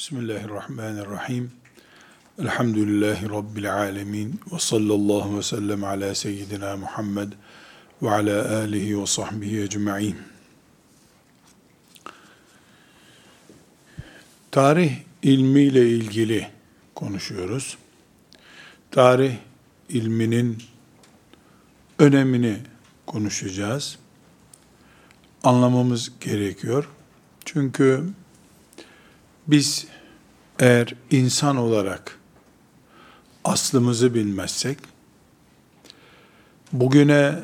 Bismillahirrahmanirrahim. Elhamdülillahi Rabbil alemin. Ve sallallahu ve sellem ala seyyidina Muhammed ve ala alihi ve sahbihi ecma'in. Tarih ilmiyle ilgili konuşuyoruz. Tarih ilminin önemini konuşacağız. Anlamamız gerekiyor. Çünkü biz eğer insan olarak aslımızı bilmezsek, bugüne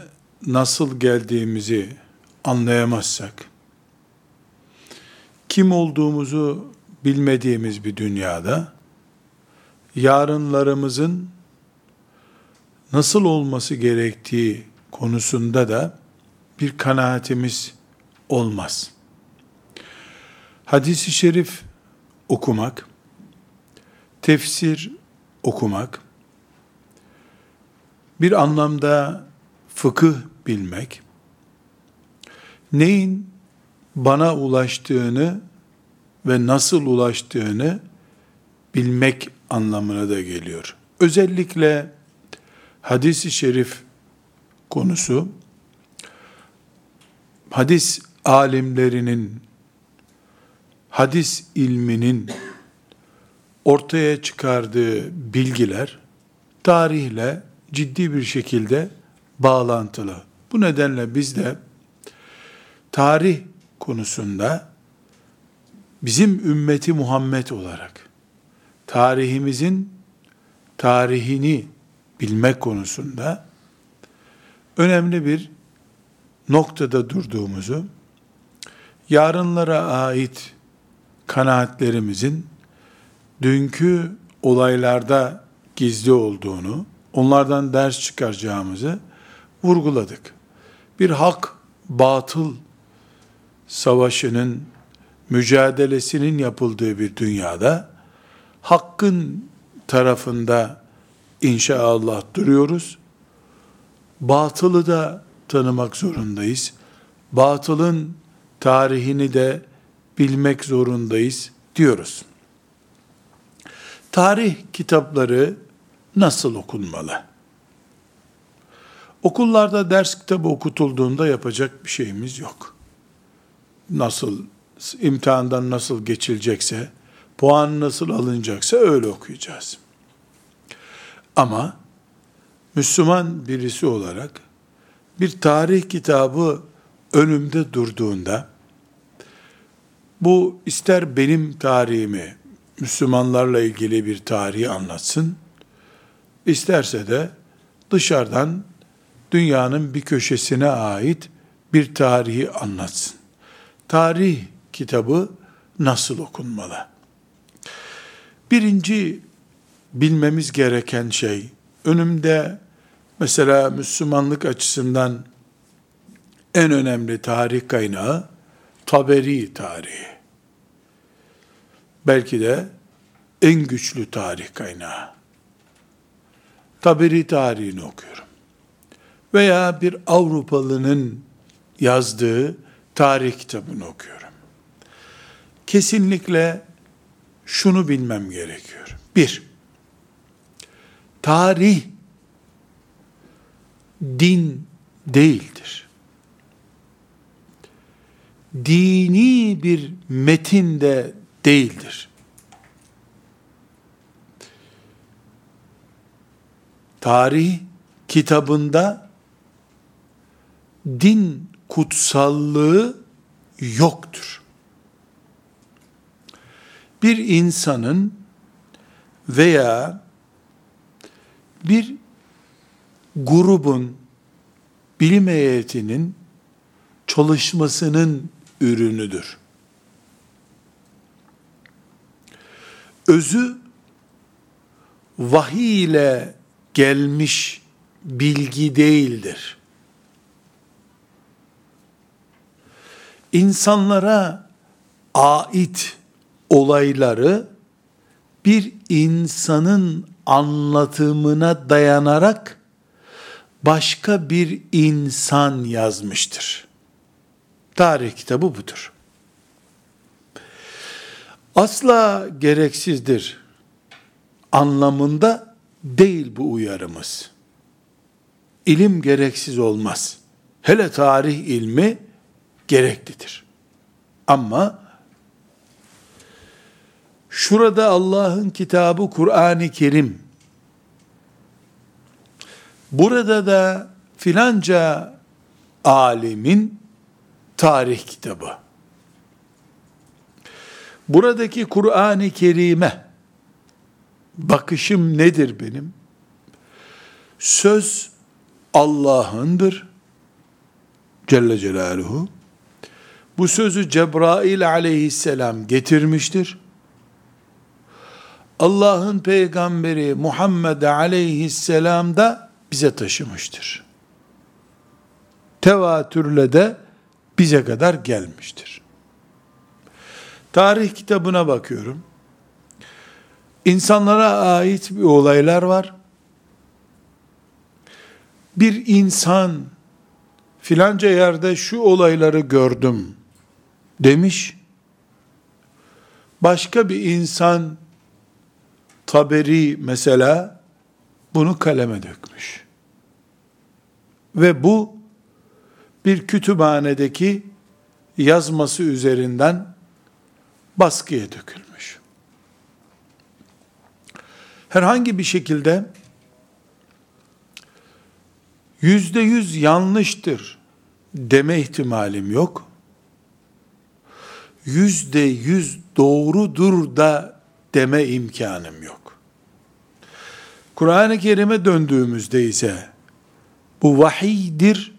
nasıl geldiğimizi anlayamazsak, kim olduğumuzu bilmediğimiz bir dünyada, yarınlarımızın nasıl olması gerektiği konusunda da bir kanaatimiz olmaz. Hadis-i şerif okumak, tefsir okumak, bir anlamda fıkıh bilmek, neyin bana ulaştığını ve nasıl ulaştığını bilmek anlamına da geliyor. Özellikle hadis-i şerif konusu, hadis alimlerinin hadis ilminin ortaya çıkardığı bilgiler tarihle ciddi bir şekilde bağlantılı. Bu nedenle biz de tarih konusunda bizim ümmeti Muhammed olarak tarihimizin tarihini bilmek konusunda önemli bir noktada durduğumuzu, yarınlara ait kanaatlerimizin dünkü olaylarda gizli olduğunu, onlardan ders çıkaracağımızı vurguladık. Bir hak batıl savaşının mücadelesinin yapıldığı bir dünyada hakkın tarafında inşallah duruyoruz. Batılı da tanımak zorundayız. Batılın tarihini de bilmek zorundayız diyoruz. Tarih kitapları nasıl okunmalı? Okullarda ders kitabı okutulduğunda yapacak bir şeyimiz yok. Nasıl, imtihandan nasıl geçilecekse, puan nasıl alınacaksa öyle okuyacağız. Ama Müslüman birisi olarak bir tarih kitabı önümde durduğunda bu ister benim tarihimi, Müslümanlarla ilgili bir tarihi anlatsın, isterse de dışarıdan dünyanın bir köşesine ait bir tarihi anlatsın. Tarih kitabı nasıl okunmalı? Birinci bilmemiz gereken şey, önümde mesela Müslümanlık açısından en önemli tarih kaynağı Taberi tarihi. Belki de en güçlü tarih kaynağı. Taberi tarihini okuyorum. Veya bir Avrupalının yazdığı tarih kitabını okuyorum. Kesinlikle şunu bilmem gerekiyor. Bir, tarih din değildir dini bir metin de değildir. Tarih kitabında din kutsallığı yoktur. Bir insanın veya bir grubun bilim heyetinin çalışmasının ürünüdür. Özü vahiy ile gelmiş bilgi değildir. İnsanlara ait olayları bir insanın anlatımına dayanarak başka bir insan yazmıştır. Tarih kitabı budur. Asla gereksizdir anlamında değil bu uyarımız. İlim gereksiz olmaz. Hele tarih ilmi gereklidir. Ama şurada Allah'ın kitabı Kur'an-ı Kerim burada da filanca alimin tarih kitabı. Buradaki Kur'an-ı Kerim'e bakışım nedir benim? Söz Allah'ındır. Celle Celaluhu. Bu sözü Cebrail aleyhisselam getirmiştir. Allah'ın peygamberi Muhammed aleyhisselam da bize taşımıştır. Tevatürle de bize kadar gelmiştir. Tarih kitabına bakıyorum. İnsanlara ait bir olaylar var. Bir insan filanca yerde şu olayları gördüm demiş. Başka bir insan Taberi mesela bunu kaleme dökmüş. Ve bu bir kütüphanedeki yazması üzerinden baskıya dökülmüş. Herhangi bir şekilde yüzde yüz yanlıştır deme ihtimalim yok. Yüzde yüz doğrudur da deme imkanım yok. Kur'an-ı Kerim'e döndüğümüzde ise bu vahiydir,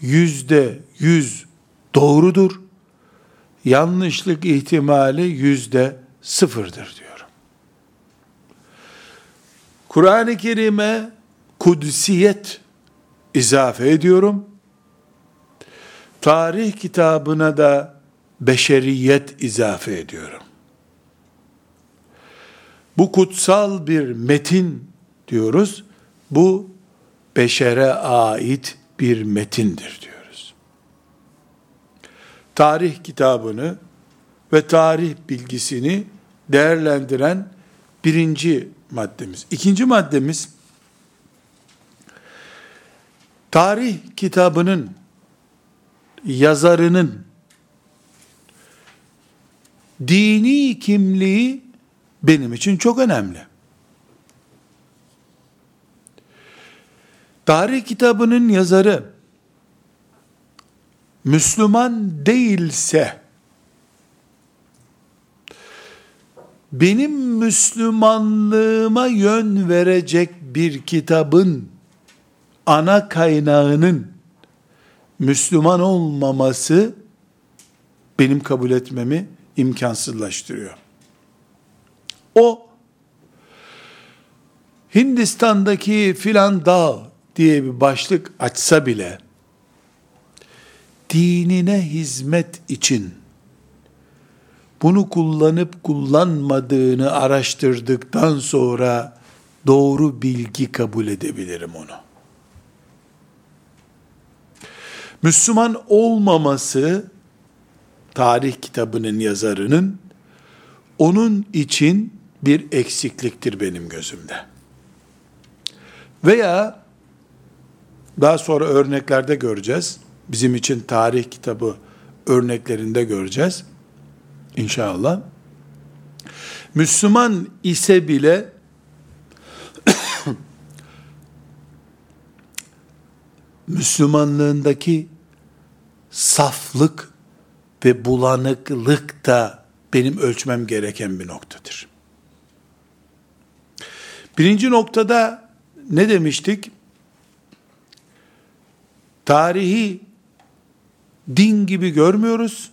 yüzde yüz doğrudur, yanlışlık ihtimali yüzde sıfırdır diyorum. Kur'an-ı Kerim'e kudsiyet izafe ediyorum. Tarih kitabına da beşeriyet izafe ediyorum. Bu kutsal bir metin diyoruz. Bu beşere ait bir metindir diyoruz. Tarih kitabını ve tarih bilgisini değerlendiren birinci maddemiz. İkinci maddemiz, tarih kitabının yazarının dini kimliği benim için çok önemli. Tarih kitabının yazarı Müslüman değilse benim Müslümanlığıma yön verecek bir kitabın ana kaynağının Müslüman olmaması benim kabul etmemi imkansızlaştırıyor. O Hindistan'daki filan dağ diye bir başlık açsa bile dinine hizmet için bunu kullanıp kullanmadığını araştırdıktan sonra doğru bilgi kabul edebilirim onu. Müslüman olmaması tarih kitabının yazarının onun için bir eksikliktir benim gözümde. Veya daha sonra örneklerde göreceğiz. Bizim için tarih kitabı örneklerinde göreceğiz. İnşallah. Müslüman ise bile Müslümanlığındaki saflık ve bulanıklık da benim ölçmem gereken bir noktadır. Birinci noktada ne demiştik? Tarihi din gibi görmüyoruz.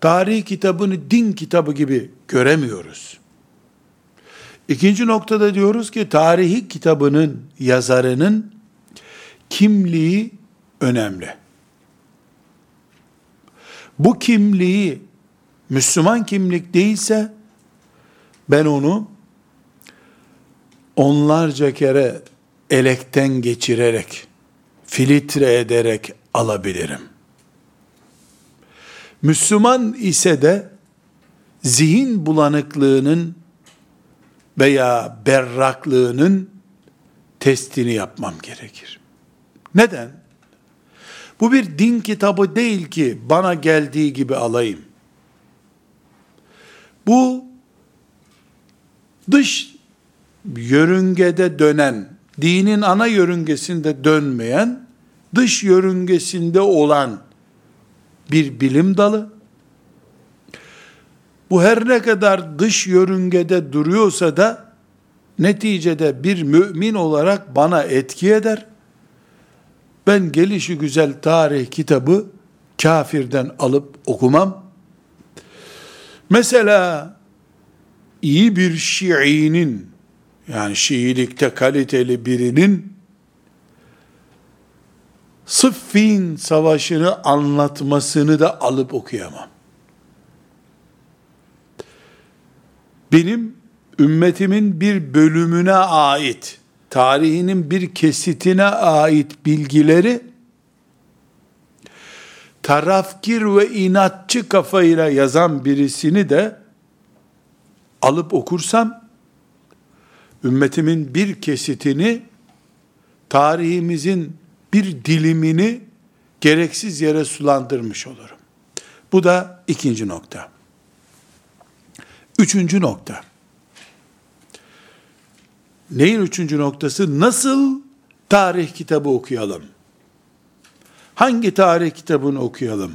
Tarih kitabını din kitabı gibi göremiyoruz. İkinci noktada diyoruz ki tarihi kitabının yazarının kimliği önemli. Bu kimliği Müslüman kimlik değilse ben onu onlarca kere elekten geçirerek, filtre ederek alabilirim. Müslüman ise de zihin bulanıklığının veya berraklığının testini yapmam gerekir. Neden? Bu bir din kitabı değil ki bana geldiği gibi alayım. Bu dış yörüngede dönen, dinin ana yörüngesinde dönmeyen, dış yörüngesinde olan bir bilim dalı. Bu her ne kadar dış yörüngede duruyorsa da neticede bir mümin olarak bana etki eder. Ben gelişi güzel tarih kitabı kafirden alıp okumam. Mesela iyi bir Şii'nin yani Şiilikte kaliteli birinin Sıffin savaşını anlatmasını da alıp okuyamam. Benim ümmetimin bir bölümüne ait, tarihinin bir kesitine ait bilgileri tarafkir ve inatçı kafayla yazan birisini de alıp okursam ümmetimin bir kesitini tarihimizin bir dilimini gereksiz yere sulandırmış olurum. Bu da ikinci nokta. Üçüncü nokta. Neyin üçüncü noktası? Nasıl tarih kitabı okuyalım? Hangi tarih kitabını okuyalım?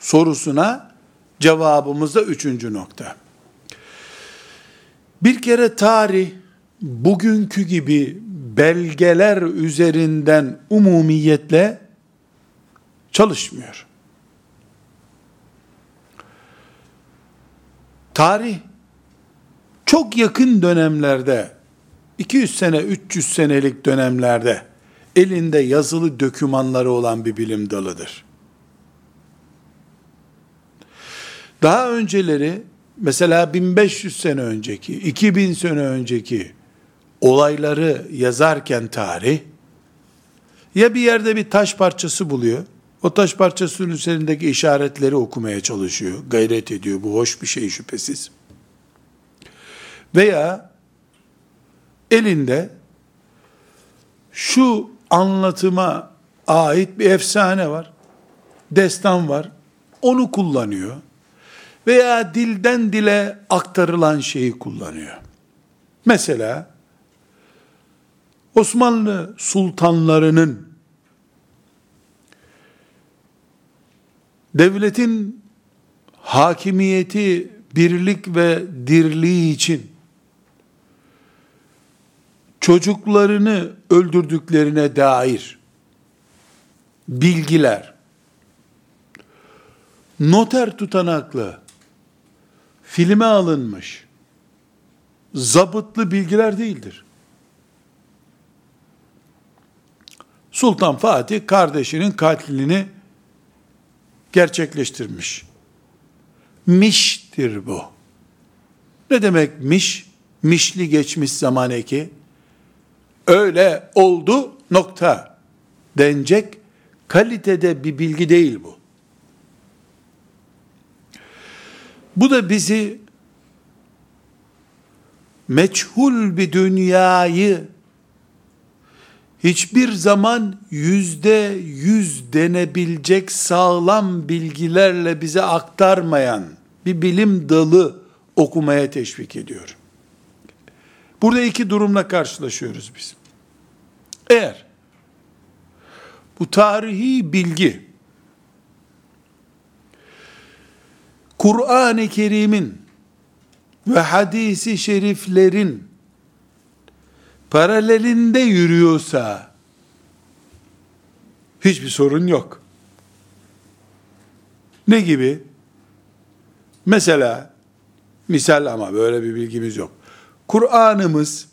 Sorusuna cevabımız da üçüncü nokta. Bir kere tarih bugünkü gibi belgeler üzerinden umumiyetle çalışmıyor. Tarih çok yakın dönemlerde 200 sene 300 senelik dönemlerde elinde yazılı dokümanları olan bir bilim dalıdır. Daha önceleri mesela 1500 sene önceki, 2000 sene önceki olayları yazarken tarih, ya bir yerde bir taş parçası buluyor, o taş parçasının üzerindeki işaretleri okumaya çalışıyor, gayret ediyor, bu hoş bir şey şüphesiz. Veya elinde şu anlatıma ait bir efsane var, destan var, onu kullanıyor. Veya dilden dile aktarılan şeyi kullanıyor. Mesela Osmanlı sultanlarının devletin hakimiyeti, birlik ve dirliği için çocuklarını öldürdüklerine dair bilgiler noter tutanaklı filme alınmış zabıtlı bilgiler değildir. Sultan Fatih kardeşinin katlini gerçekleştirmiş. Miştir bu. Ne demek miş? Mişli geçmiş zaman eki. Öyle oldu nokta denecek kalitede bir bilgi değil bu. Bu da bizi meçhul bir dünyayı hiçbir zaman yüzde yüz denebilecek sağlam bilgilerle bize aktarmayan bir bilim dalı okumaya teşvik ediyor. Burada iki durumla karşılaşıyoruz biz. Eğer bu tarihi bilgi Kur'an-ı Kerim'in ve hadisi şeriflerin paralelinde yürüyorsa hiçbir sorun yok. Ne gibi? Mesela misal ama böyle bir bilgimiz yok. Kur'an'ımız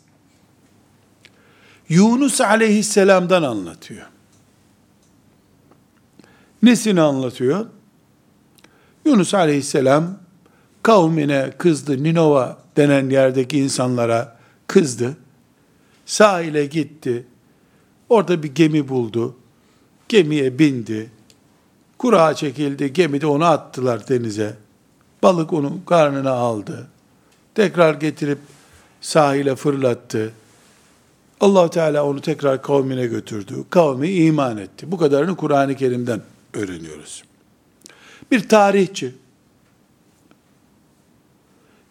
Yunus aleyhisselamdan anlatıyor. Nesini anlatıyor? Yunus aleyhisselam kavmine kızdı. Ninova denen yerdeki insanlara kızdı. Sahile gitti. Orada bir gemi buldu. Gemiye bindi. Kura çekildi. Gemide onu attılar denize. Balık onu karnına aldı. Tekrar getirip sahile fırlattı. allah Teala onu tekrar kavmine götürdü. Kavmi iman etti. Bu kadarını Kur'an-ı Kerim'den öğreniyoruz. Bir tarihçi,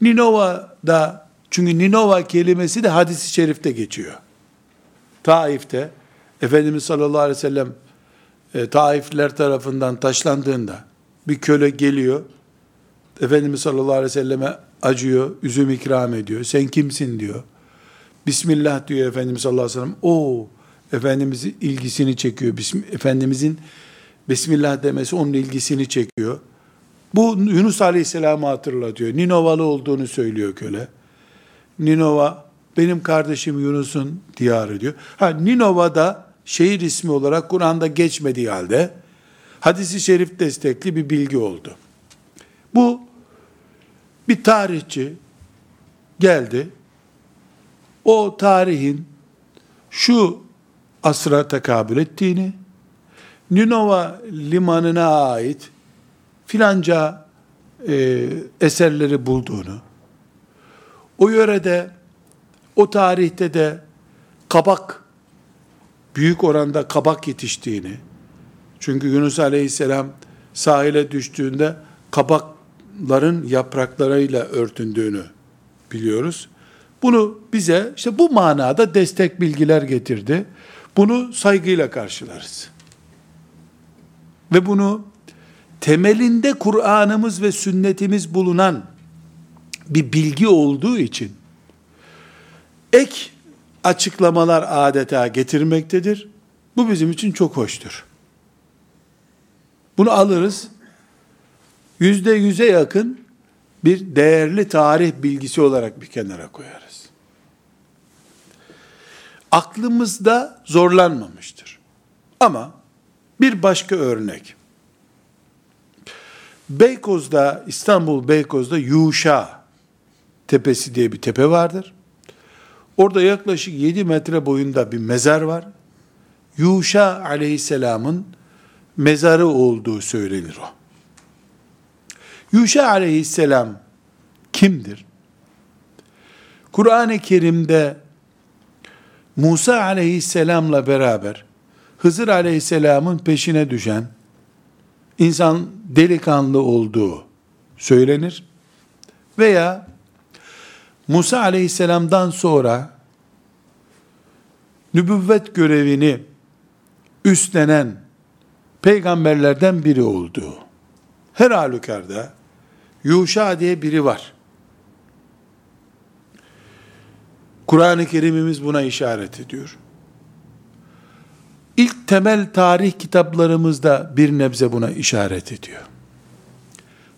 Ninova'da, çünkü Ninova kelimesi de hadisi şerifte geçiyor. Taif'te, Efendimiz sallallahu aleyhi ve sellem e, Taifler tarafından taşlandığında bir köle geliyor, Efendimiz sallallahu aleyhi ve selleme acıyor, üzüm ikram ediyor. Sen kimsin diyor. Bismillah diyor Efendimiz sallallahu aleyhi ve sellem. O Efendimizin ilgisini çekiyor. Efendimizin Bismillah demesi onun ilgisini çekiyor. Bu Yunus Aleyhisselam'ı hatırlatıyor. Ninovalı olduğunu söylüyor köle. Ninova benim kardeşim Yunus'un diyarı diyor. Ha Ninova'da şehir ismi olarak Kur'an'da geçmediği halde hadisi şerif destekli bir bilgi oldu. Bu bir tarihçi geldi. O tarihin şu asra tekabül ettiğini, Ninova limanına ait filanca e, eserleri bulduğunu, o yörede, o tarihte de kabak, büyük oranda kabak yetiştiğini, çünkü Yunus Aleyhisselam sahile düştüğünde kabakların yapraklarıyla örtündüğünü biliyoruz. Bunu bize işte bu manada destek bilgiler getirdi. Bunu saygıyla karşılarız. Ve bunu temelinde Kur'an'ımız ve sünnetimiz bulunan bir bilgi olduğu için ek açıklamalar adeta getirmektedir. Bu bizim için çok hoştur. Bunu alırız. Yüzde yüze yakın bir değerli tarih bilgisi olarak bir kenara koyarız. Aklımızda zorlanmamıştır. Ama bir başka örnek. Beykoz'da, İstanbul Beykoz'da Yuşa tepesi diye bir tepe vardır. Orada yaklaşık 7 metre boyunda bir mezar var. Yuşa aleyhisselamın mezarı olduğu söylenir o. Yuşa aleyhisselam kimdir? Kur'an-ı Kerim'de Musa aleyhisselamla beraber Hızır aleyhisselamın peşine düşen insan delikanlı olduğu söylenir. Veya Musa aleyhisselamdan sonra nübüvvet görevini üstlenen peygamberlerden biri olduğu. Her halükarda Yuşa diye biri var. Kur'an-ı Kerim'imiz buna işaret ediyor. İlk temel tarih kitaplarımızda bir nebze buna işaret ediyor.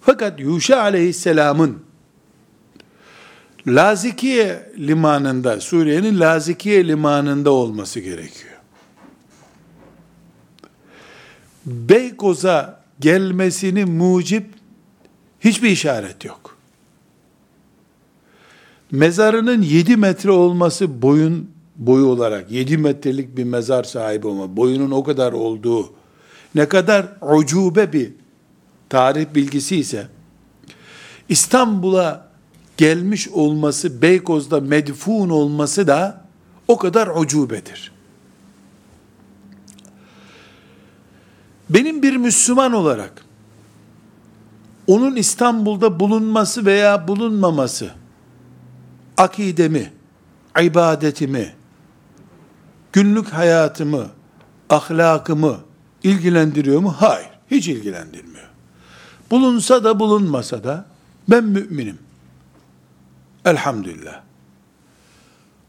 Fakat Yuşa aleyhisselamın Lazikiye limanında, Suriye'nin Lazikiye limanında olması gerekiyor. Beykoz'a gelmesini mucip hiçbir işaret yok. Mezarının 7 metre olması boyun boyu olarak 7 metrelik bir mezar sahibi olma, boyunun o kadar olduğu ne kadar ucube bir tarih bilgisi ise İstanbul'a gelmiş olması, Beykoz'da medfun olması da o kadar ucubedir. Benim bir Müslüman olarak onun İstanbul'da bulunması veya bulunmaması akidemi, ibadetimi, günlük hayatımı, ahlakımı ilgilendiriyor mu? Hayır, hiç ilgilendirmiyor. Bulunsa da bulunmasa da ben müminim. Elhamdülillah.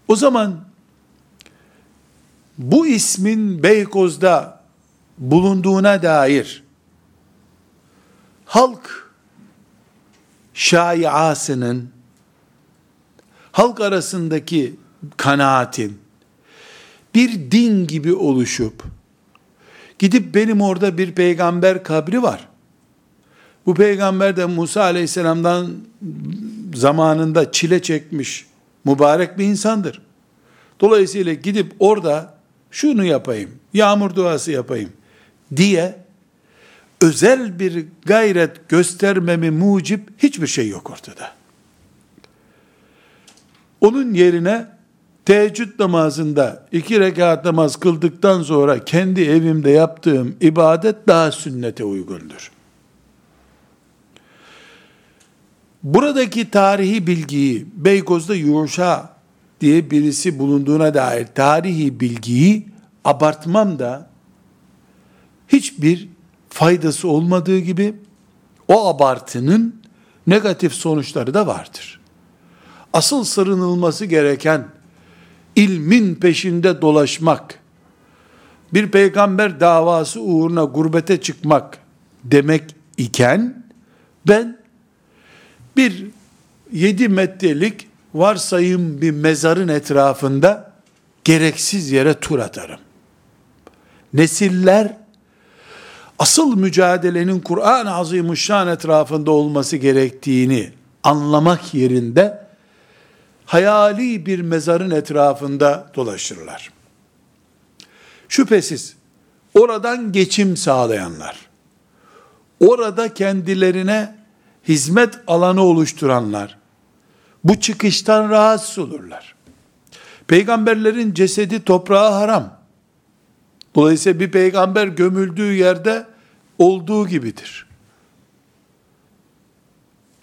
O zaman bu ismin Beykoz'da bulunduğuna dair halk şaiasının halk arasındaki kanaatin bir din gibi oluşup gidip benim orada bir peygamber kabri var. Bu peygamber de Musa aleyhisselamdan zamanında çile çekmiş mübarek bir insandır. Dolayısıyla gidip orada şunu yapayım, yağmur duası yapayım diye özel bir gayret göstermemi mucip hiçbir şey yok ortada. Onun yerine teheccüd namazında iki rekat namaz kıldıktan sonra kendi evimde yaptığım ibadet daha sünnete uygundur. Buradaki tarihi bilgiyi Beykoz'da Yuşa diye birisi bulunduğuna dair tarihi bilgiyi abartmam da hiçbir faydası olmadığı gibi o abartının negatif sonuçları da vardır. Asıl sırınılması gereken ilmin peşinde dolaşmak, bir peygamber davası uğruna gurbete çıkmak demek iken ben bir yedi metrelik varsayım bir mezarın etrafında gereksiz yere tur atarım. Nesiller asıl mücadelenin Kur'an-ı Azimuşşan etrafında olması gerektiğini anlamak yerinde hayali bir mezarın etrafında dolaşırlar. Şüphesiz oradan geçim sağlayanlar, orada kendilerine hizmet alanı oluşturanlar, bu çıkıştan rahatsız olurlar. Peygamberlerin cesedi toprağa haram. Dolayısıyla bir peygamber gömüldüğü yerde olduğu gibidir.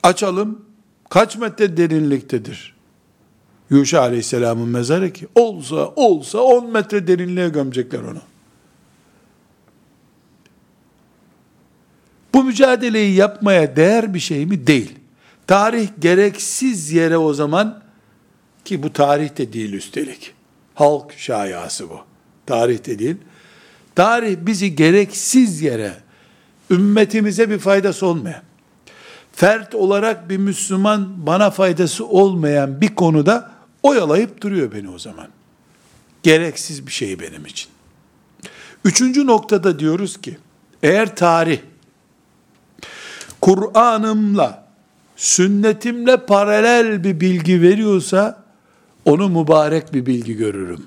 Açalım, kaç metre derinliktedir? Yuşa aleyhisselamın mezarı ki, olsa olsa 10 metre derinliğe gömecekler onu. Bu mücadeleyi yapmaya değer bir şey mi? Değil. Tarih gereksiz yere o zaman ki bu tarih de değil üstelik. Halk şayası bu. Tarih de değil. Tarih bizi gereksiz yere ümmetimize bir faydası olmayan, fert olarak bir Müslüman bana faydası olmayan bir konuda oyalayıp duruyor beni o zaman. Gereksiz bir şey benim için. Üçüncü noktada diyoruz ki, eğer tarih, Kur'an'ımla, sünnetimle paralel bir bilgi veriyorsa, onu mübarek bir bilgi görürüm.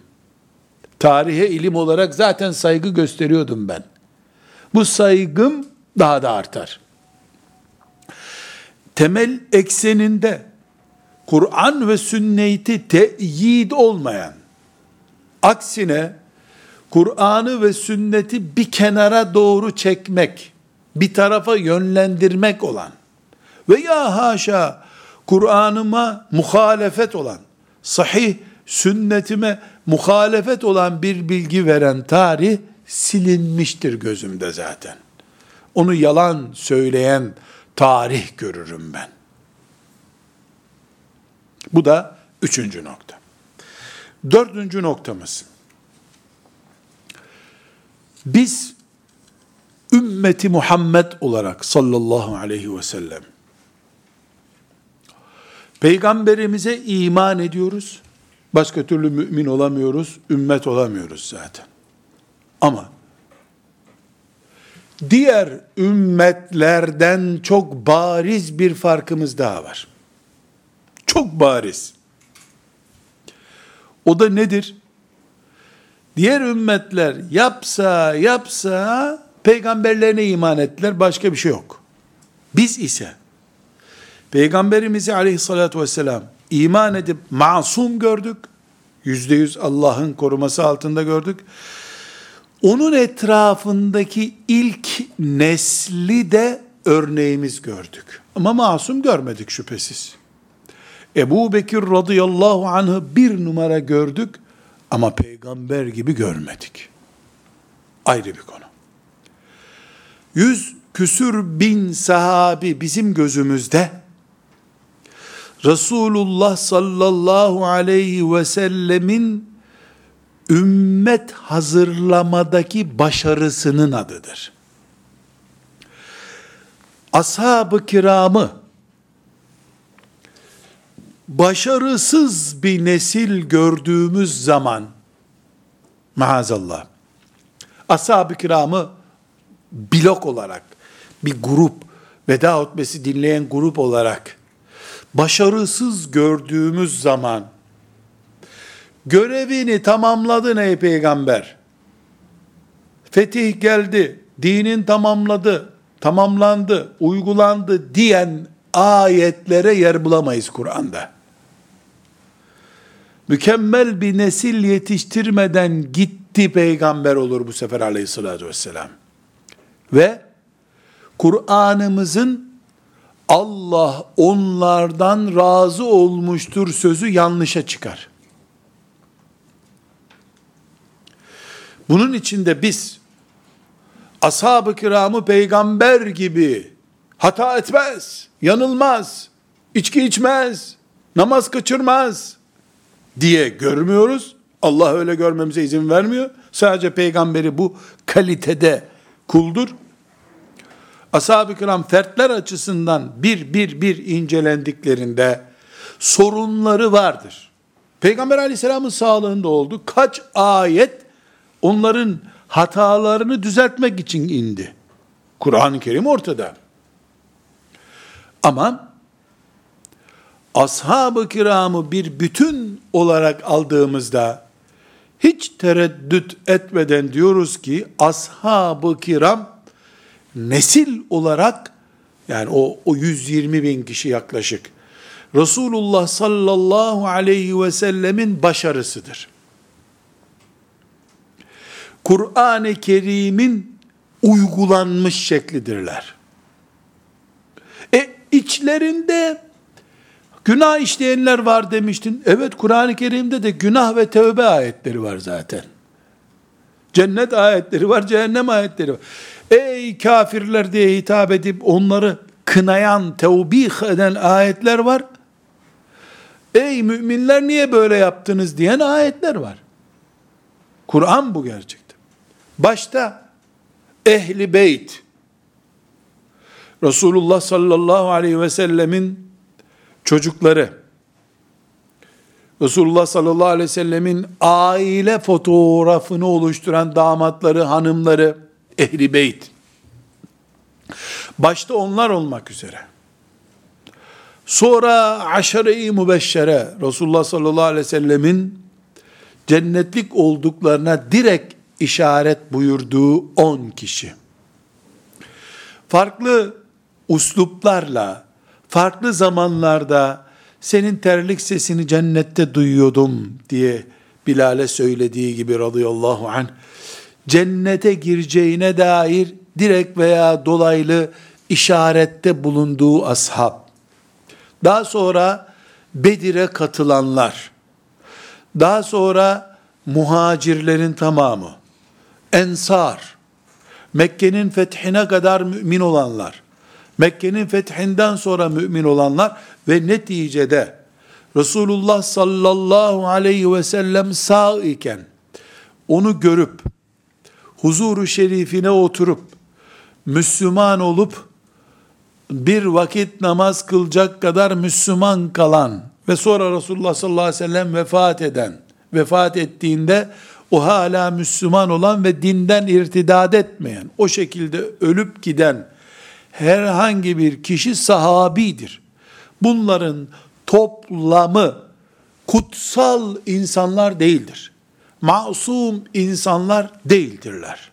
Tarihe ilim olarak zaten saygı gösteriyordum ben. Bu saygım daha da artar. Temel ekseninde Kur'an ve sünneti teyit olmayan, aksine Kur'an'ı ve sünneti bir kenara doğru çekmek, bir tarafa yönlendirmek olan veya haşa Kur'an'ıma muhalefet olan, sahih sünnetime muhalefet olan bir bilgi veren tarih silinmiştir gözümde zaten. Onu yalan söyleyen tarih görürüm ben. Bu da üçüncü nokta. Dördüncü noktamız. Biz ümmeti Muhammed olarak sallallahu aleyhi ve sellem peygamberimize iman ediyoruz. Başka türlü mümin olamıyoruz, ümmet olamıyoruz zaten. Ama diğer ümmetlerden çok bariz bir farkımız daha var. Çok bariz. O da nedir? Diğer ümmetler yapsa yapsa peygamberlerine iman ettiler başka bir şey yok. Biz ise peygamberimizi aleyhissalatü vesselam iman edip masum gördük. Yüzde yüz Allah'ın koruması altında gördük. Onun etrafındaki ilk nesli de örneğimiz gördük. Ama masum görmedik şüphesiz. Ebu Bekir radıyallahu anh'ı bir numara gördük ama peygamber gibi görmedik. Ayrı bir konu. Yüz küsür bin sahabi bizim gözümüzde Resulullah sallallahu aleyhi ve sellemin ümmet hazırlamadaki başarısının adıdır. Ashab-ı kiramı başarısız bir nesil gördüğümüz zaman maazallah ashab-ı kiramı blok olarak bir grup veda hutbesi dinleyen grup olarak başarısız gördüğümüz zaman görevini tamamladın ey peygamber. Fetih geldi, dinin tamamladı, tamamlandı, uygulandı diyen ayetlere yer bulamayız Kur'an'da. Mükemmel bir nesil yetiştirmeden gitti peygamber olur bu sefer aleyhissalatü vesselam. Ve Kur'an'ımızın Allah onlardan razı olmuştur sözü yanlışa çıkar. Bunun içinde biz ashab-ı kiramı peygamber gibi hata etmez, yanılmaz, içki içmez, namaz kaçırmaz diye görmüyoruz. Allah öyle görmemize izin vermiyor. Sadece peygamberi bu kalitede kuldur. Ashab-ı kiram fertler açısından bir bir bir incelendiklerinde sorunları vardır. Peygamber aleyhisselamın sağlığında oldu. Kaç ayet onların hatalarını düzeltmek için indi. Kur'an-ı Kerim ortada. Ama ashab-ı kiramı bir bütün olarak aldığımızda hiç tereddüt etmeden diyoruz ki ashab-ı kiram nesil olarak yani o, o 120 bin kişi yaklaşık Resulullah sallallahu aleyhi ve sellemin başarısıdır. Kur'an-ı Kerim'in uygulanmış şeklidirler. E içlerinde günah işleyenler var demiştin. Evet Kur'an-ı Kerim'de de günah ve tövbe ayetleri var zaten. Cennet ayetleri var, cehennem ayetleri var. Ey kafirler diye hitap edip onları kınayan, tevbih eden ayetler var. Ey müminler niye böyle yaptınız diyen ayetler var. Kur'an bu gerçekten. Başta ehli beyt, Resulullah sallallahu aleyhi ve sellemin çocukları, Resulullah sallallahu aleyhi ve sellemin aile fotoğrafını oluşturan damatları, hanımları, ehli beyt. Başta onlar olmak üzere. Sonra aşere-i mübeşşere, Resulullah sallallahu aleyhi ve sellemin cennetlik olduklarına direkt işaret buyurduğu on kişi. Farklı usluplarla, farklı zamanlarda senin terlik sesini cennette duyuyordum diye Bilal'e söylediği gibi radıyallahu anh, cennete gireceğine dair direkt veya dolaylı işarette bulunduğu ashab. Daha sonra Bedir'e katılanlar, daha sonra muhacirlerin tamamı, ensar, Mekke'nin fethine kadar mümin olanlar, Mekke'nin fethinden sonra mümin olanlar ve neticede Resulullah sallallahu aleyhi ve sellem sağ iken onu görüp huzuru şerifine oturup Müslüman olup bir vakit namaz kılacak kadar Müslüman kalan ve sonra Resulullah sallallahu aleyhi ve sellem vefat eden, vefat ettiğinde o hala Müslüman olan ve dinden irtidad etmeyen, o şekilde ölüp giden herhangi bir kişi sahabidir. Bunların toplamı kutsal insanlar değildir. Masum insanlar değildirler.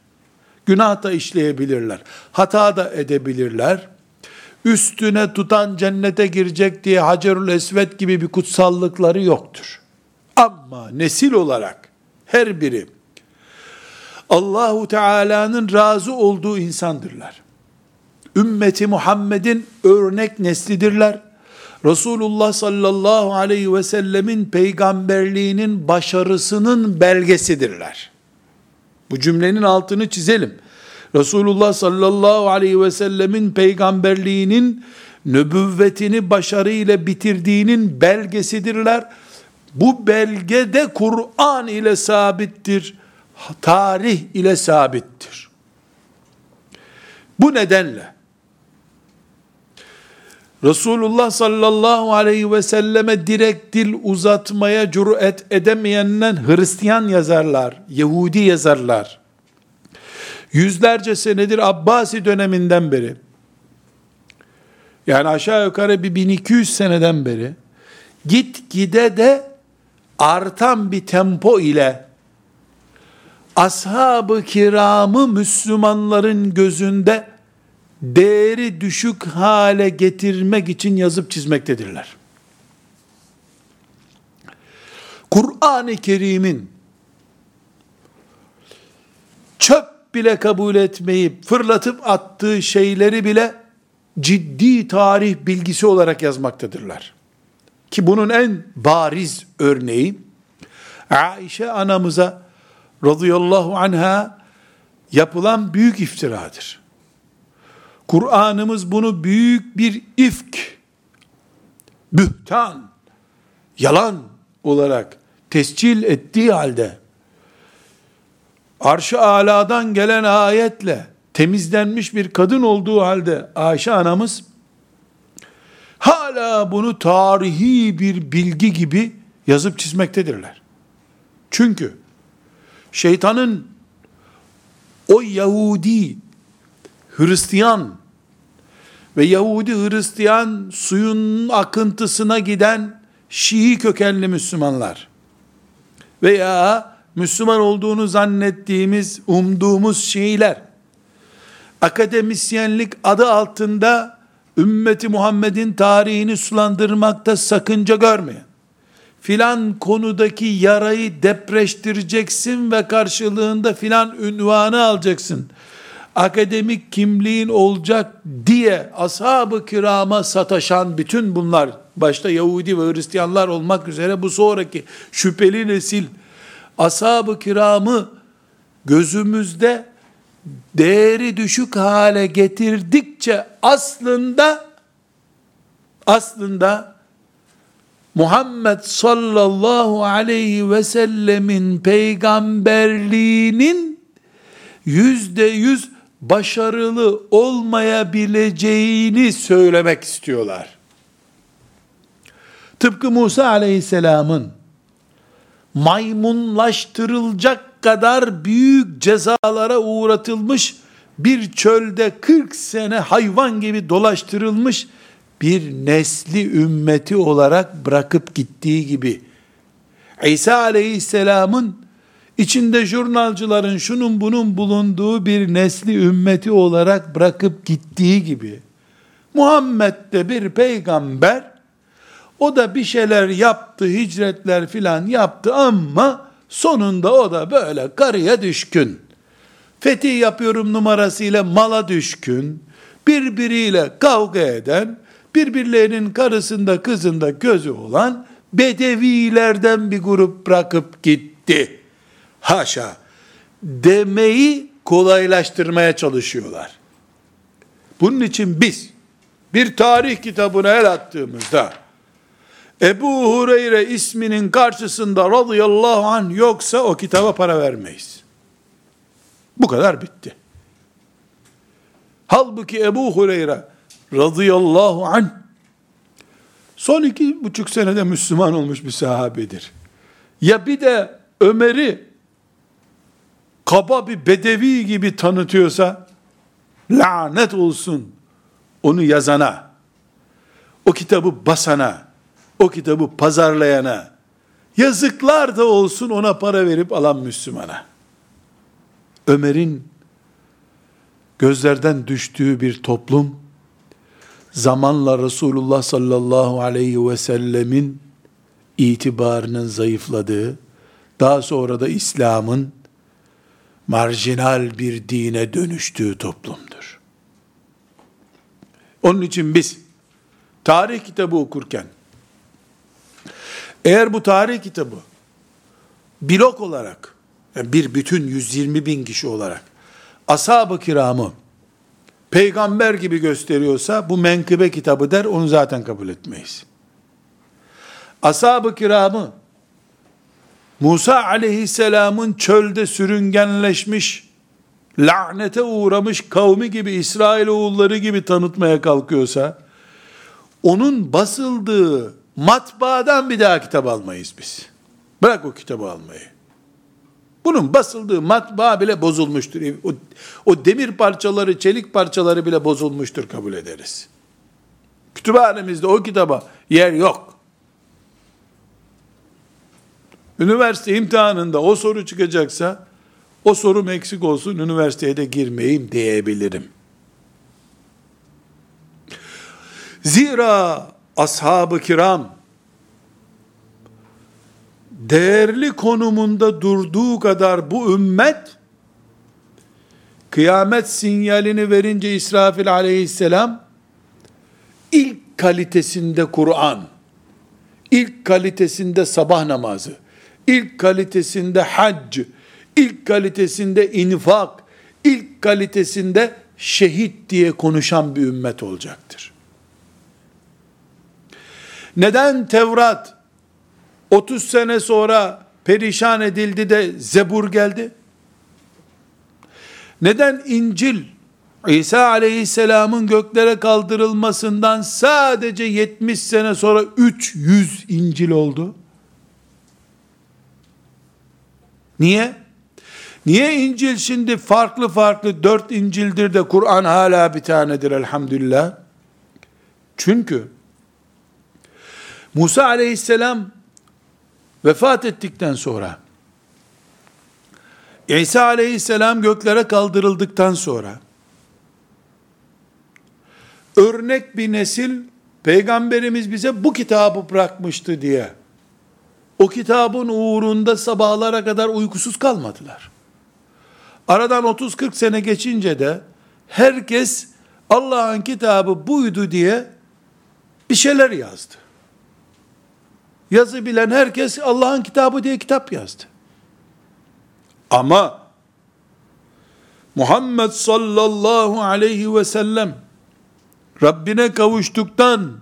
Günah da işleyebilirler. Hata da edebilirler. Üstüne tutan cennete girecek diye Hacerül Esved gibi bir kutsallıkları yoktur. Ama nesil olarak her biri Allahu Teala'nın razı olduğu insandırlar. Ümmeti Muhammed'in örnek neslidirler. Resulullah sallallahu aleyhi ve sellemin peygamberliğinin başarısının belgesidirler. Bu cümlenin altını çizelim. Resulullah sallallahu aleyhi ve sellemin peygamberliğinin nübüvvetini başarıyla bitirdiğinin belgesidirler. Bu belge de Kur'an ile sabittir. Tarih ile sabittir. Bu nedenle Resulullah sallallahu aleyhi ve selleme direkt dil uzatmaya cüret edemeyenler Hristiyan yazarlar, Yahudi yazarlar. Yüzlerce senedir Abbasi döneminden beri, yani aşağı yukarı bir 1200 seneden beri, git gide de artan bir tempo ile ashab-ı kiramı Müslümanların gözünde değeri düşük hale getirmek için yazıp çizmektedirler. Kur'an-ı Kerim'in çöp bile kabul etmeyip fırlatıp attığı şeyleri bile ciddi tarih bilgisi olarak yazmaktadırlar. Ki bunun en bariz örneği Aişe anamıza radıyallahu anha yapılan büyük iftiradır. Kur'an'ımız bunu büyük bir ifk, bühtan, yalan olarak tescil ettiği halde arş-ı aladan gelen ayetle temizlenmiş bir kadın olduğu halde Ayşe anamız hala bunu tarihi bir bilgi gibi yazıp çizmektedirler. Çünkü şeytanın o Yahudi, Hristiyan ve Yahudi Hristiyan suyun akıntısına giden Şii kökenli Müslümanlar veya Müslüman olduğunu zannettiğimiz, umduğumuz Şiiler akademisyenlik adı altında ümmeti Muhammed'in tarihini sulandırmakta sakınca görmeyin. Filan konudaki yarayı depreştireceksin ve karşılığında filan ünvanı alacaksın. Akademik kimliğin olacak diye ashab-ı kirama sataşan bütün bunlar, başta Yahudi ve Hristiyanlar olmak üzere bu sonraki şüpheli nesil, ashab-ı kiramı gözümüzde değeri düşük hale getirdikçe aslında aslında Muhammed sallallahu aleyhi ve sellemin peygamberliğinin yüzde yüz başarılı olmayabileceğini söylemek istiyorlar. Tıpkı Musa aleyhisselamın maymunlaştırılacak kadar büyük cezalara uğratılmış bir çölde 40 sene hayvan gibi dolaştırılmış bir nesli ümmeti olarak bırakıp gittiği gibi İsa aleyhisselamın içinde jurnalcıların şunun bunun bulunduğu bir nesli ümmeti olarak bırakıp gittiği gibi Muhammed de bir peygamber o da bir şeyler yaptı, hicretler filan yaptı ama sonunda o da böyle karıya düşkün. Fetih yapıyorum numarasıyla mala düşkün, birbiriyle kavga eden, birbirlerinin karısında kızında gözü olan bedevilerden bir grup bırakıp gitti. Haşa demeyi kolaylaştırmaya çalışıyorlar. Bunun için biz bir tarih kitabına el attığımızda Ebu Hureyre isminin karşısında radıyallahu anh yoksa o kitaba para vermeyiz. Bu kadar bitti. Halbuki Ebu Hureyre radıyallahu anh son iki buçuk senede Müslüman olmuş bir sahabedir. Ya bir de Ömer'i kaba bir bedevi gibi tanıtıyorsa lanet olsun onu yazana, o kitabı basana, o kitabı pazarlayana, yazıklar da olsun ona para verip alan Müslümana. Ömer'in gözlerden düştüğü bir toplum, zamanla Resulullah sallallahu aleyhi ve sellemin itibarının zayıfladığı, daha sonra da İslam'ın marjinal bir dine dönüştüğü toplumdur. Onun için biz tarih kitabı okurken eğer bu tarih kitabı blok olarak yani bir bütün 120 bin kişi olarak ashab-ı kiramı peygamber gibi gösteriyorsa bu menkıbe kitabı der onu zaten kabul etmeyiz. Ashab-ı kiramı Musa aleyhisselamın çölde sürüngenleşmiş, lanete uğramış kavmi gibi, İsrail oğulları gibi tanıtmaya kalkıyorsa, onun basıldığı matbaadan bir daha kitap almayız biz. Bırak o kitabı almayı. Bunun basıldığı matbaa bile bozulmuştur. O, o demir parçaları, çelik parçaları bile bozulmuştur kabul ederiz. Kütüphanemizde o kitaba yer yok. Üniversite imtihanında o soru çıkacaksa, o sorum eksik olsun, üniversiteye de girmeyeyim diyebilirim. Zira ashab-ı kiram değerli konumunda durduğu kadar bu ümmet kıyamet sinyalini verince İsrafil aleyhisselam ilk kalitesinde Kur'an, ilk kalitesinde sabah namazı, ilk kalitesinde hac, ilk kalitesinde infak, ilk kalitesinde şehit diye konuşan bir ümmet olacaktır. Neden Tevrat 30 sene sonra perişan edildi de Zebur geldi? Neden İncil İsa aleyhisselamın göklere kaldırılmasından sadece 70 sene sonra 300 İncil oldu? Niye? Niye İncil şimdi farklı farklı dört İncil'dir de Kur'an hala bir tanedir elhamdülillah? Çünkü Musa aleyhisselam vefat ettikten sonra İsa aleyhisselam göklere kaldırıldıktan sonra örnek bir nesil peygamberimiz bize bu kitabı bırakmıştı diye o kitabın uğrunda sabahlara kadar uykusuz kalmadılar. Aradan 30-40 sene geçince de herkes Allah'ın kitabı buydu diye bir şeyler yazdı. Yazı bilen herkes Allah'ın kitabı diye kitap yazdı. Ama Muhammed sallallahu aleyhi ve sellem Rabbine kavuştuktan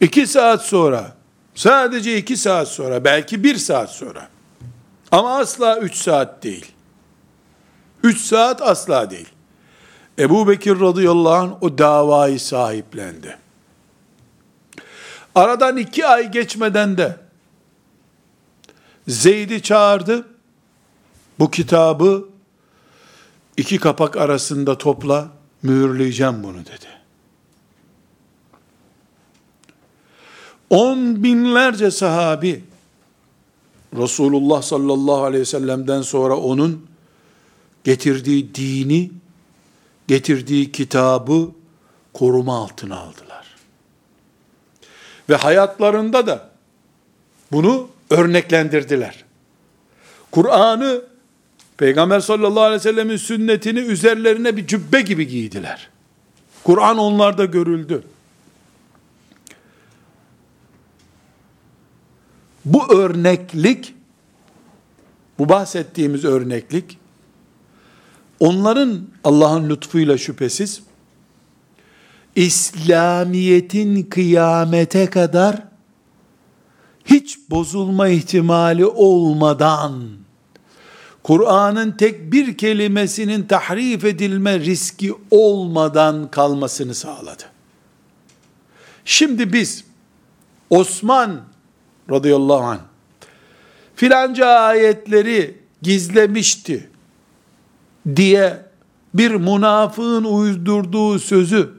iki saat sonra, sadece iki saat sonra, belki bir saat sonra, ama asla üç saat değil. Üç saat asla değil. Ebu Bekir radıyallahu anh o davayı sahiplendi. Aradan iki ay geçmeden de Zeyd'i çağırdı. Bu kitabı iki kapak arasında topla, mühürleyeceğim bunu dedi. On binlerce sahabi Resulullah sallallahu aleyhi ve sellem'den sonra onun getirdiği dini, getirdiği kitabı koruma altına aldılar. Ve hayatlarında da bunu örneklendirdiler. Kur'an'ı Peygamber sallallahu aleyhi ve sellemin sünnetini üzerlerine bir cübbe gibi giydiler. Kur'an onlarda görüldü. Bu örneklik, bu bahsettiğimiz örneklik, onların Allah'ın lütfuyla şüphesiz, İslamiyet'in kıyamete kadar hiç bozulma ihtimali olmadan Kur'an'ın tek bir kelimesinin tahrif edilme riski olmadan kalmasını sağladı. Şimdi biz Osman radıyallahu anh filanca ayetleri gizlemişti diye bir münafığın uydurduğu sözü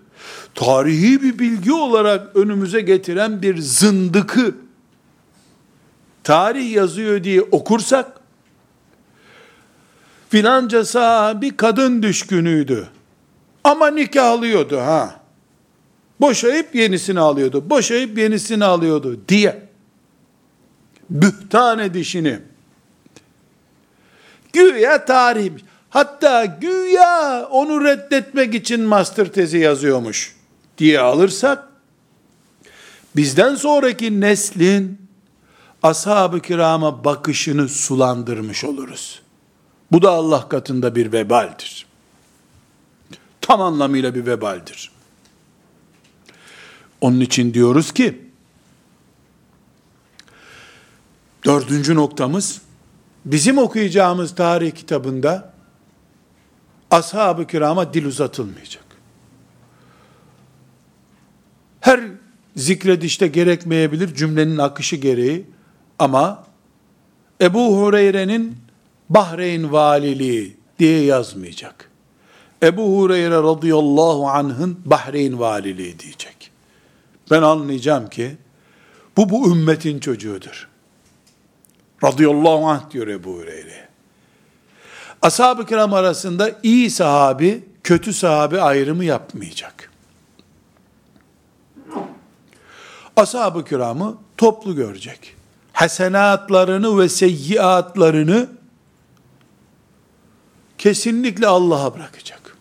tarihi bir bilgi olarak önümüze getiren bir zındıkı tarih yazıyor diye okursak filanca sahabi kadın düşkünüydü. Ama nikahlıyordu ha. Boşayıp yenisini alıyordu. Boşayıp yenisini alıyordu diye. Bühtan edişini. Güya tarih. Hatta güya onu reddetmek için master tezi yazıyormuş diye alırsak, bizden sonraki neslin ashab-ı kirama bakışını sulandırmış oluruz. Bu da Allah katında bir vebaldir. Tam anlamıyla bir vebaldir. Onun için diyoruz ki, dördüncü noktamız, bizim okuyacağımız tarih kitabında, ashab-ı kirama dil uzatılmayacak. Her zikredişte gerekmeyebilir cümlenin akışı gereği ama Ebu Hureyre'nin Bahreyn valiliği diye yazmayacak. Ebu Hureyre radıyallahu anh'ın Bahreyn valiliği diyecek. Ben anlayacağım ki bu bu ümmetin çocuğudur. Radıyallahu anh diyor Ebu Hureyre. Ashab-ı kiram arasında iyi sahabi, kötü sahabi ayrımı yapmayacak. ashab-ı kiramı toplu görecek. Hasenatlarını ve seyyiatlarını kesinlikle Allah'a bırakacak.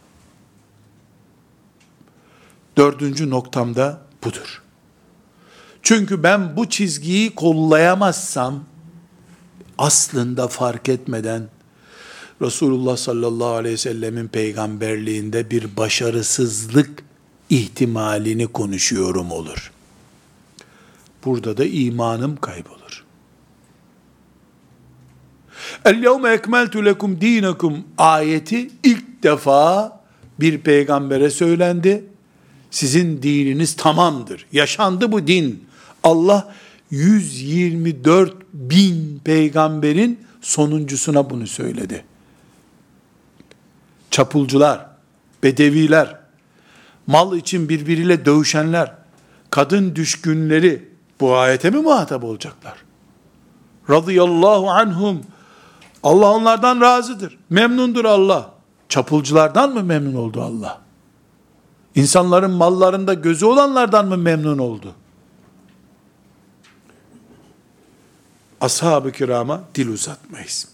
Dördüncü noktamda budur. Çünkü ben bu çizgiyi kollayamazsam, aslında fark etmeden Resulullah sallallahu aleyhi ve sellemin peygamberliğinde bir başarısızlık ihtimalini konuşuyorum olur. Burada da imanım kaybolur. El yevme ekmeltu lekum dinakum ayeti ilk defa bir peygambere söylendi. Sizin dininiz tamamdır. Yaşandı bu din. Allah 124 bin peygamberin sonuncusuna bunu söyledi. Çapulcular, bedeviler, mal için birbiriyle dövüşenler, kadın düşkünleri bu ayete mi muhatap olacaklar? Radıyallahu anhum. Allah onlardan razıdır. Memnundur Allah. Çapulculardan mı memnun oldu Allah? İnsanların mallarında gözü olanlardan mı memnun oldu? Ashab-ı kirama dil uzatmayız.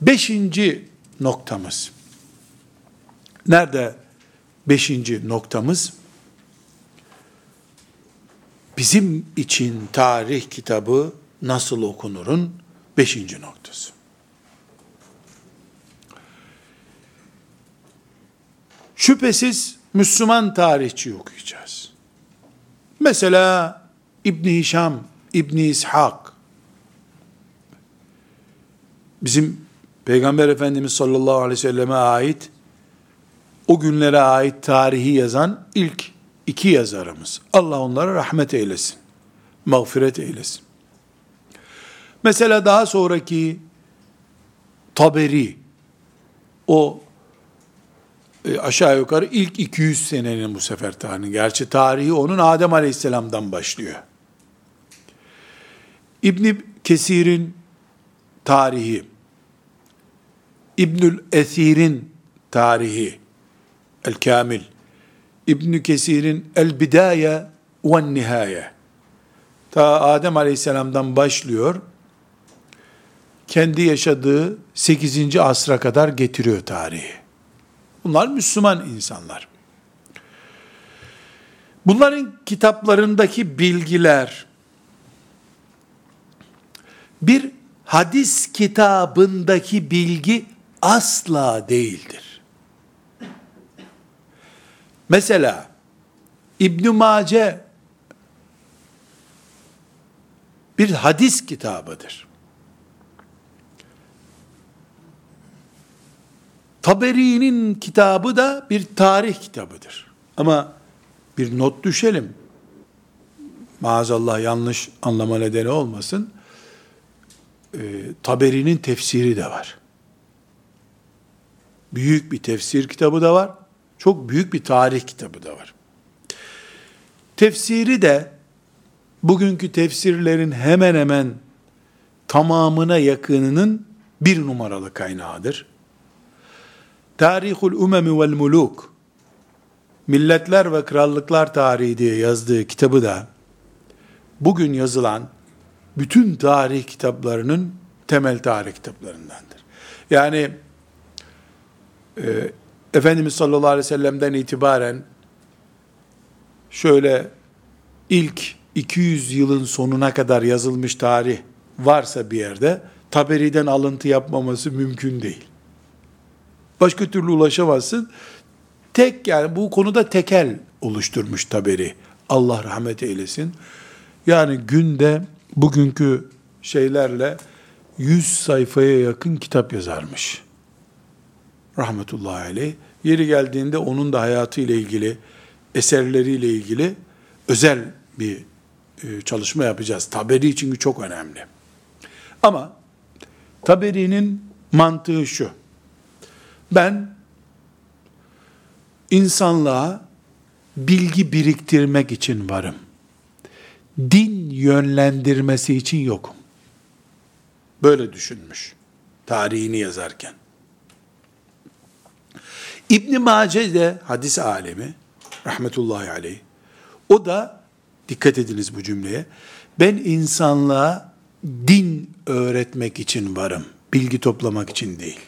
Beşinci noktamız. Nerede beşinci noktamız? Bizim için tarih kitabı nasıl okunurun beşinci noktası. Şüphesiz Müslüman tarihçi okuyacağız. Mesela İbn Hişam, İbn İshak bizim Peygamber Efendimiz sallallahu aleyhi ve selleme ait o günlere ait tarihi yazan ilk iki yazarımız. Allah onlara rahmet eylesin. Mağfiret eylesin. Mesela daha sonraki Taberi o e, aşağı yukarı ilk 200 senenin bu sefer tarihi. Gerçi tarihi onun Adem Aleyhisselam'dan başlıyor. İbn Kesir'in tarihi, İbnül Esir'in tarihi, El Kamil, İbn Kesir'in El Bidaye ve Nihaye, ta Adem Aleyhisselam'dan başlıyor, kendi yaşadığı 8. asra kadar getiriyor tarihi. Bunlar Müslüman insanlar. Bunların kitaplarındaki bilgiler bir hadis kitabındaki bilgi asla değildir. Mesela İbn Mace bir hadis kitabıdır. Taberi'nin kitabı da bir tarih kitabıdır. Ama bir not düşelim. Maazallah yanlış anlama nedeni olmasın. E, Taberi'nin tefsiri de var. Büyük bir tefsir kitabı da var. Çok büyük bir tarih kitabı da var. Tefsiri de bugünkü tefsirlerin hemen hemen tamamına yakınının bir numaralı kaynağıdır. Tarihul Umemi vel Muluk Milletler ve Krallıklar Tarihi diye yazdığı kitabı da bugün yazılan bütün tarih kitaplarının temel tarih kitaplarındandır. Yani e, Efendimiz sallallahu aleyhi ve sellem'den itibaren şöyle ilk 200 yılın sonuna kadar yazılmış tarih varsa bir yerde Taberi'den alıntı yapmaması mümkün değil. Başka türlü ulaşamazsın. Tek yani bu konuda tekel oluşturmuş Taberi. Allah rahmet eylesin. Yani günde bugünkü şeylerle 100 sayfaya yakın kitap yazarmış. Rahmetullahi aleyh. Yeri geldiğinde onun da hayatıyla ilgili, eserleriyle ilgili özel bir e, çalışma yapacağız. Taberi için çok önemli. Ama Taberi'nin mantığı şu. Ben insanlığa bilgi biriktirmek için varım. Din yönlendirmesi için yokum. Böyle düşünmüş tarihini yazarken. İbn Mace de hadis alemi rahmetullahi aleyh. O da Dikkat ediniz bu cümleye. Ben insanlığa din öğretmek için varım. Bilgi toplamak için değil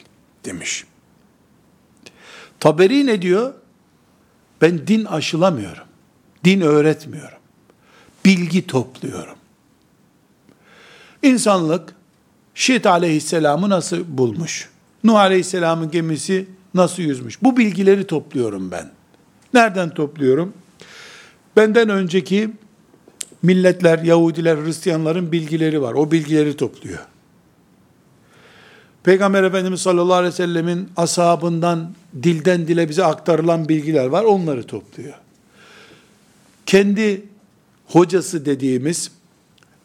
demiş. Taberi ne diyor? Ben din aşılamıyorum. Din öğretmiyorum. Bilgi topluyorum. İnsanlık Şit aleyhisselamı nasıl bulmuş? Nuh aleyhisselamın gemisi nasıl yüzmüş? Bu bilgileri topluyorum ben. Nereden topluyorum? Benden önceki milletler, Yahudiler, Hristiyanların bilgileri var. O bilgileri topluyor. Peygamber Efendimiz sallallahu aleyhi ve sellemin ashabından dilden dile bize aktarılan bilgiler var. Onları topluyor. Kendi hocası dediğimiz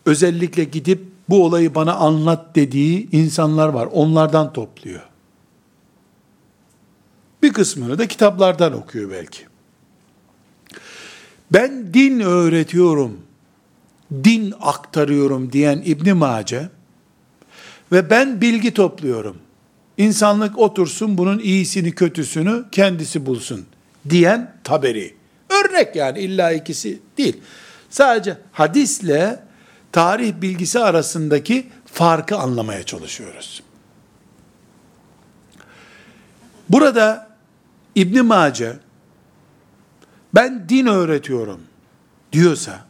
özellikle gidip bu olayı bana anlat dediği insanlar var. Onlardan topluyor. Bir kısmını da kitaplardan okuyor belki. Ben din öğretiyorum, din aktarıyorum diyen İbn Mace ve ben bilgi topluyorum. İnsanlık otursun bunun iyisini kötüsünü kendisi bulsun diyen Taberi. Örnek yani illa ikisi değil. Sadece hadisle tarih bilgisi arasındaki farkı anlamaya çalışıyoruz. Burada İbn Mace ben din öğretiyorum diyorsa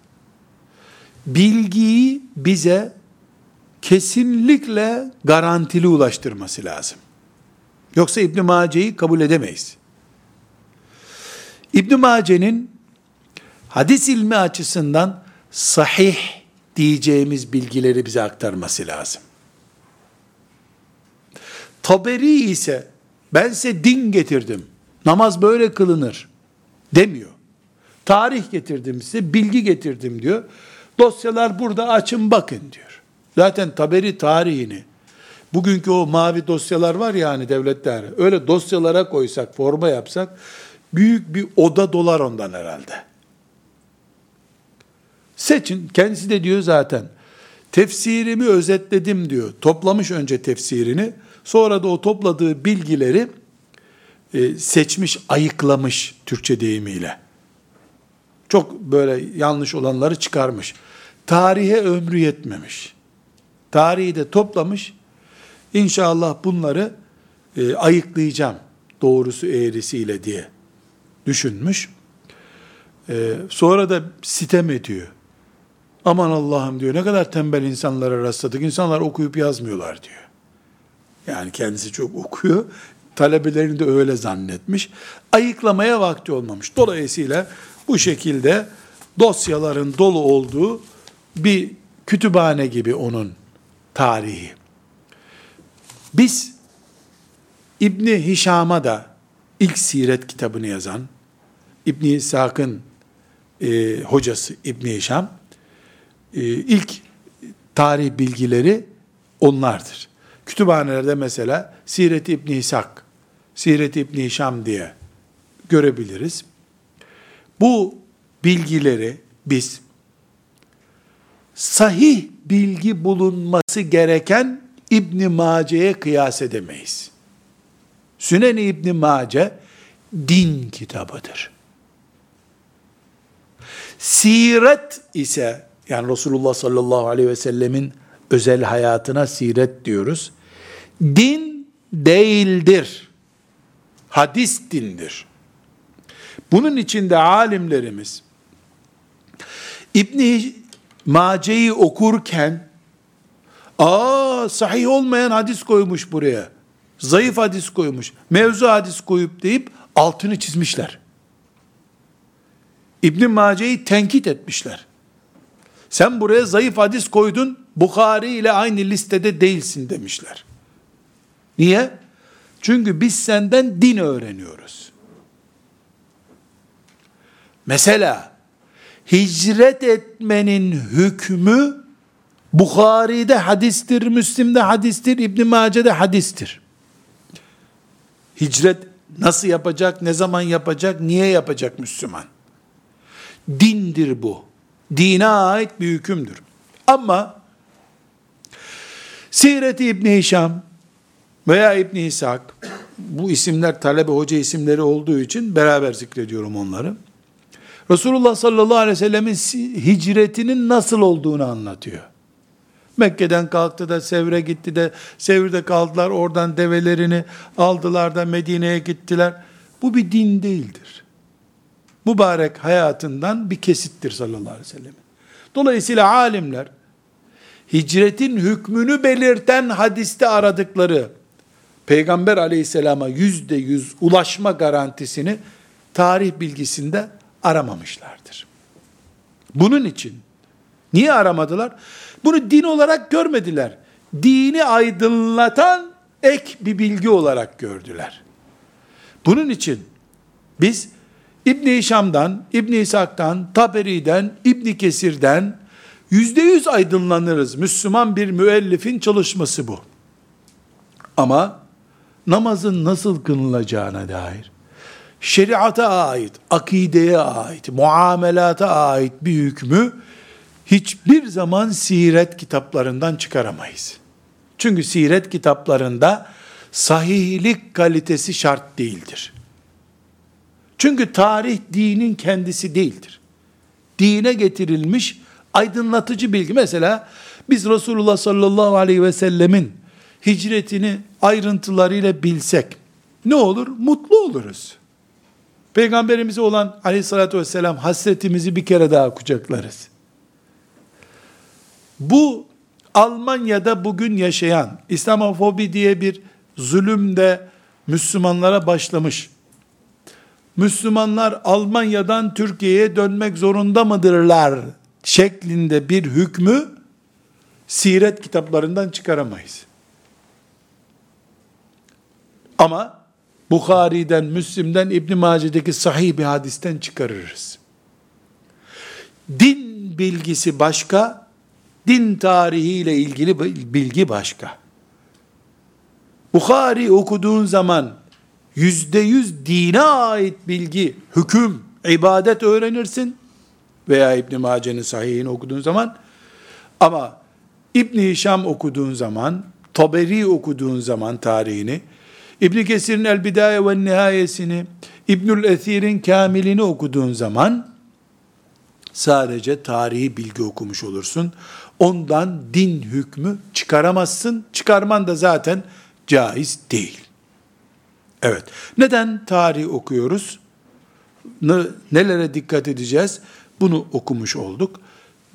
bilgiyi bize kesinlikle garantili ulaştırması lazım. Yoksa İbn Mace'yi kabul edemeyiz. İbn Mace'nin hadis ilmi açısından sahih diyeceğimiz bilgileri bize aktarması lazım. Taberi ise ben size din getirdim. Namaz böyle kılınır demiyor. Tarih getirdim size, bilgi getirdim diyor. Dosyalar burada açın bakın diyor. Zaten taberi tarihini, bugünkü o mavi dosyalar var ya hani devletler, öyle dosyalara koysak, forma yapsak, büyük bir oda dolar ondan herhalde. Seçin, kendisi de diyor zaten, tefsirimi özetledim diyor. Toplamış önce tefsirini, sonra da o topladığı bilgileri e, seçmiş, ayıklamış Türkçe deyimiyle. Çok böyle yanlış olanları çıkarmış. Tarihe ömrü yetmemiş. Tarihi de toplamış. İnşallah bunları e, ayıklayacağım doğrusu eğrisiyle diye düşünmüş. E, sonra da sitem ediyor. Aman Allah'ım diyor ne kadar tembel insanlara rastladık. İnsanlar okuyup yazmıyorlar diyor. Yani kendisi çok okuyor. Talebelerini de öyle zannetmiş. Ayıklamaya vakti olmamış. Dolayısıyla bu şekilde dosyaların dolu olduğu bir kütüphane gibi onun tarihi. Biz İbni Hişam'a da ilk siret kitabını yazan İbni İshak'ın e, hocası İbni Hişam ilk tarih bilgileri onlardır. Kütüphanelerde mesela Siret İbni İshak, Siret İbni Hişam diye görebiliriz. Bu bilgileri biz sahih bilgi bulunması gereken İbn Mace'ye kıyas edemeyiz. Sünen İbn Mace din kitabıdır. Siret ise yani Resulullah sallallahu aleyhi ve sellemin özel hayatına siret diyoruz. Din değildir. Hadis dindir. Bunun içinde alimlerimiz İbni Mace'yi okurken aa sahih olmayan hadis koymuş buraya. Zayıf hadis koymuş. Mevzu hadis koyup deyip altını çizmişler. İbn Mace'yi tenkit etmişler. Sen buraya zayıf hadis koydun, Bukhari ile aynı listede değilsin demişler. Niye? Çünkü biz senden din öğreniyoruz. Mesela hicret etmenin hükmü Bukhari'de hadistir, Müslim'de hadistir, İbn Mace'de hadistir. Hicret nasıl yapacak, ne zaman yapacak, niye yapacak Müslüman? Dindir bu. Dine ait bir hükümdür. Ama Siret-i İbni Hişam veya İbni İshak, bu isimler talebe hoca isimleri olduğu için beraber zikrediyorum onları. Resulullah sallallahu aleyhi ve sellemin hicretinin nasıl olduğunu anlatıyor. Mekke'den kalktı da Sevr'e gitti de Sevr'de kaldılar oradan develerini aldılar da Medine'ye gittiler. Bu bir din değildir. Mübarek hayatından bir kesittir sallallahu aleyhi ve sellem. Dolayısıyla alimler hicretin hükmünü belirten hadiste aradıkları Peygamber aleyhisselama yüzde yüz ulaşma garantisini tarih bilgisinde aramamışlardır. Bunun için niye aramadılar? Bunu din olarak görmediler. Dini aydınlatan ek bir bilgi olarak gördüler. Bunun için biz İbn Hişam'dan, İbn İshak'tan, Taberi'den, İbn Kesir'den yüzde yüz aydınlanırız. Müslüman bir müellifin çalışması bu. Ama namazın nasıl kılınacağına dair, şeriata ait, akideye ait, muamelata ait bir hükmü hiçbir zaman siret kitaplarından çıkaramayız. Çünkü siret kitaplarında sahihlik kalitesi şart değildir. Çünkü tarih dinin kendisi değildir. Dine getirilmiş aydınlatıcı bilgi. Mesela biz Resulullah sallallahu aleyhi ve sellemin hicretini ayrıntılarıyla bilsek ne olur? Mutlu oluruz. Peygamberimize olan aleyhissalatü vesselam hasretimizi bir kere daha kucaklarız. Bu Almanya'da bugün yaşayan İslamofobi diye bir zulüm de Müslümanlara başlamış. Müslümanlar Almanya'dan Türkiye'ye dönmek zorunda mıdırlar şeklinde bir hükmü siret kitaplarından çıkaramayız. Ama Bukhari'den, Müslim'den, İbn Mace'deki sahih bir hadisten çıkarırız. Din bilgisi başka, din tarihiyle ilgili bilgi başka. Bukhari okuduğun zaman yüzde yüz dine ait bilgi, hüküm, ibadet öğrenirsin veya İbn Mace'nin sahihini okuduğun zaman ama İbn Hişam okuduğun zaman, Taberi okuduğun zaman tarihini, İbn Kesir'in El Bidaye ve Nihayesini, İbnül Esir'in Kamilini okuduğun zaman sadece tarihi bilgi okumuş olursun. Ondan din hükmü çıkaramazsın. Çıkarman da zaten caiz değil. Evet. Neden tarih okuyoruz? Nelere dikkat edeceğiz? Bunu okumuş olduk.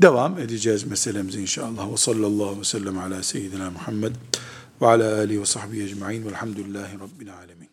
Devam edeceğiz meselemize inşallah. Ve sallallahu aleyhi ve sellem ala seyyidina Muhammed ve ala alihi ve sahbihi ecma'in velhamdülillahi rabbil alemin.